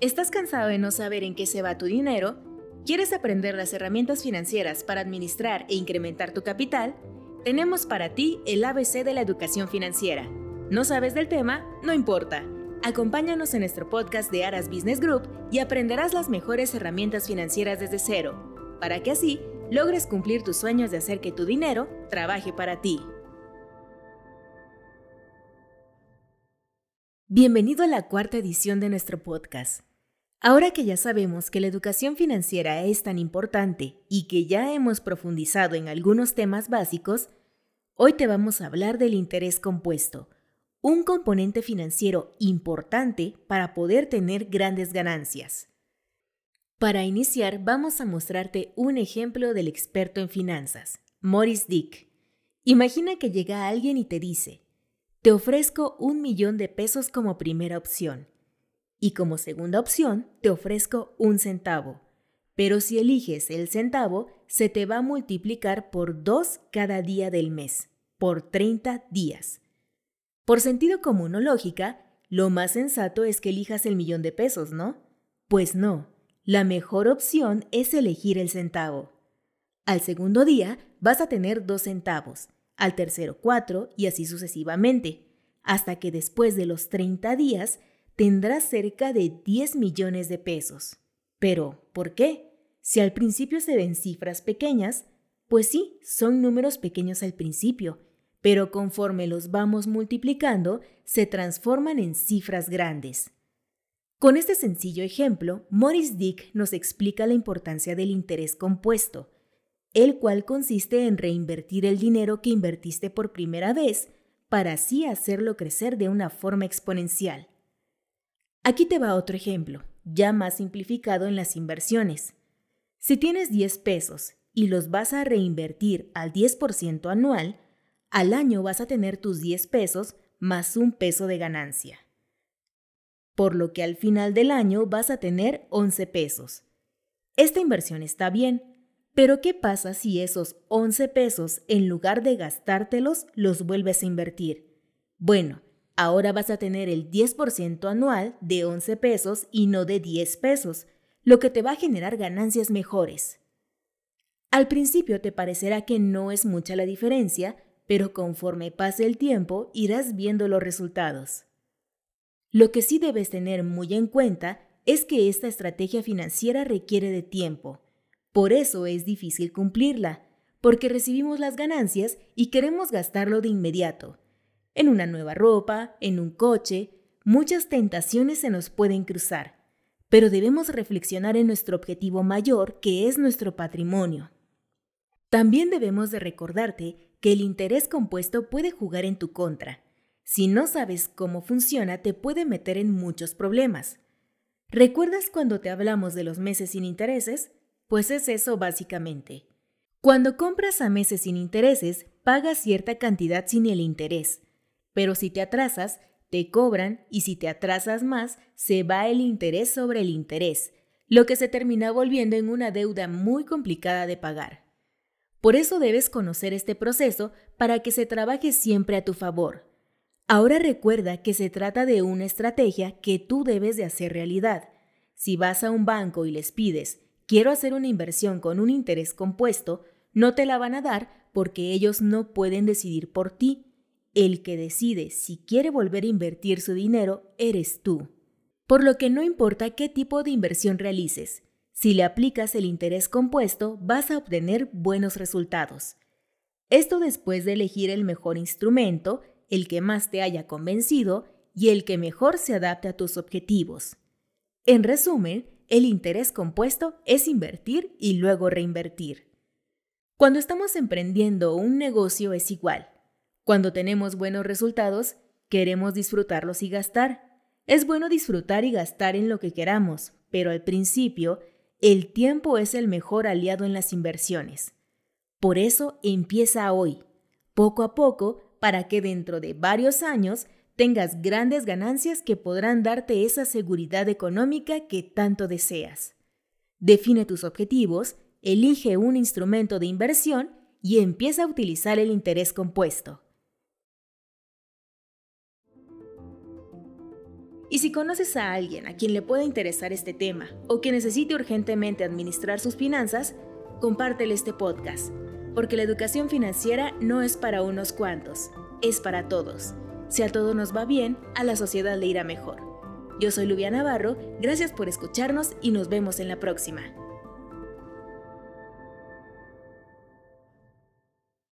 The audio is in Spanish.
¿Estás cansado de no saber en qué se va tu dinero? ¿Quieres aprender las herramientas financieras para administrar e incrementar tu capital? Tenemos para ti el ABC de la educación financiera. ¿No sabes del tema? No importa. Acompáñanos en nuestro podcast de Aras Business Group y aprenderás las mejores herramientas financieras desde cero, para que así logres cumplir tus sueños de hacer que tu dinero trabaje para ti. Bienvenido a la cuarta edición de nuestro podcast. Ahora que ya sabemos que la educación financiera es tan importante y que ya hemos profundizado en algunos temas básicos, hoy te vamos a hablar del interés compuesto, un componente financiero importante para poder tener grandes ganancias. Para iniciar, vamos a mostrarte un ejemplo del experto en finanzas, Morris Dick. Imagina que llega alguien y te dice, te ofrezco un millón de pesos como primera opción y como segunda opción, te ofrezco un centavo. Pero si eliges el centavo, se te va a multiplicar por dos cada día del mes, por 30 días. Por sentido común o lógica, lo más sensato es que elijas el millón de pesos, ¿no? Pues no, la mejor opción es elegir el centavo. Al segundo día vas a tener dos centavos, al tercero cuatro y así sucesivamente, hasta que después de los 30 días tendrá cerca de 10 millones de pesos. Pero, ¿por qué? Si al principio se ven cifras pequeñas, pues sí, son números pequeños al principio, pero conforme los vamos multiplicando, se transforman en cifras grandes. Con este sencillo ejemplo, Morris Dick nos explica la importancia del interés compuesto, el cual consiste en reinvertir el dinero que invertiste por primera vez para así hacerlo crecer de una forma exponencial. Aquí te va otro ejemplo, ya más simplificado en las inversiones. Si tienes 10 pesos y los vas a reinvertir al 10% anual, al año vas a tener tus 10 pesos más un peso de ganancia. Por lo que al final del año vas a tener 11 pesos. Esta inversión está bien, pero ¿qué pasa si esos 11 pesos en lugar de gastártelos los vuelves a invertir? Bueno, ahora vas a tener el 10% anual de 11 pesos y no de 10 pesos, lo que te va a generar ganancias mejores. Al principio te parecerá que no es mucha la diferencia, pero conforme pase el tiempo irás viendo los resultados. Lo que sí debes tener muy en cuenta es que esta estrategia financiera requiere de tiempo. Por eso es difícil cumplirla, porque recibimos las ganancias y queremos gastarlo de inmediato en una nueva ropa, en un coche, muchas tentaciones se nos pueden cruzar, pero debemos reflexionar en nuestro objetivo mayor, que es nuestro patrimonio. También debemos de recordarte que el interés compuesto puede jugar en tu contra. Si no sabes cómo funciona, te puede meter en muchos problemas. ¿Recuerdas cuando te hablamos de los meses sin intereses? Pues es eso básicamente. Cuando compras a meses sin intereses, pagas cierta cantidad sin el interés. Pero si te atrasas, te cobran y si te atrasas más, se va el interés sobre el interés, lo que se termina volviendo en una deuda muy complicada de pagar. Por eso debes conocer este proceso para que se trabaje siempre a tu favor. Ahora recuerda que se trata de una estrategia que tú debes de hacer realidad. Si vas a un banco y les pides, quiero hacer una inversión con un interés compuesto, no te la van a dar porque ellos no pueden decidir por ti el que decide si quiere volver a invertir su dinero eres tú. Por lo que no importa qué tipo de inversión realices, si le aplicas el interés compuesto vas a obtener buenos resultados. Esto después de elegir el mejor instrumento, el que más te haya convencido y el que mejor se adapte a tus objetivos. En resumen, el interés compuesto es invertir y luego reinvertir. Cuando estamos emprendiendo un negocio es igual. Cuando tenemos buenos resultados, queremos disfrutarlos y gastar. Es bueno disfrutar y gastar en lo que queramos, pero al principio, el tiempo es el mejor aliado en las inversiones. Por eso empieza hoy, poco a poco, para que dentro de varios años tengas grandes ganancias que podrán darte esa seguridad económica que tanto deseas. Define tus objetivos, elige un instrumento de inversión y empieza a utilizar el interés compuesto. Y si conoces a alguien a quien le pueda interesar este tema o que necesite urgentemente administrar sus finanzas, compártele este podcast, porque la educación financiera no es para unos cuantos, es para todos. Si a todos nos va bien, a la sociedad le irá mejor. Yo soy Luvia Navarro, gracias por escucharnos y nos vemos en la próxima.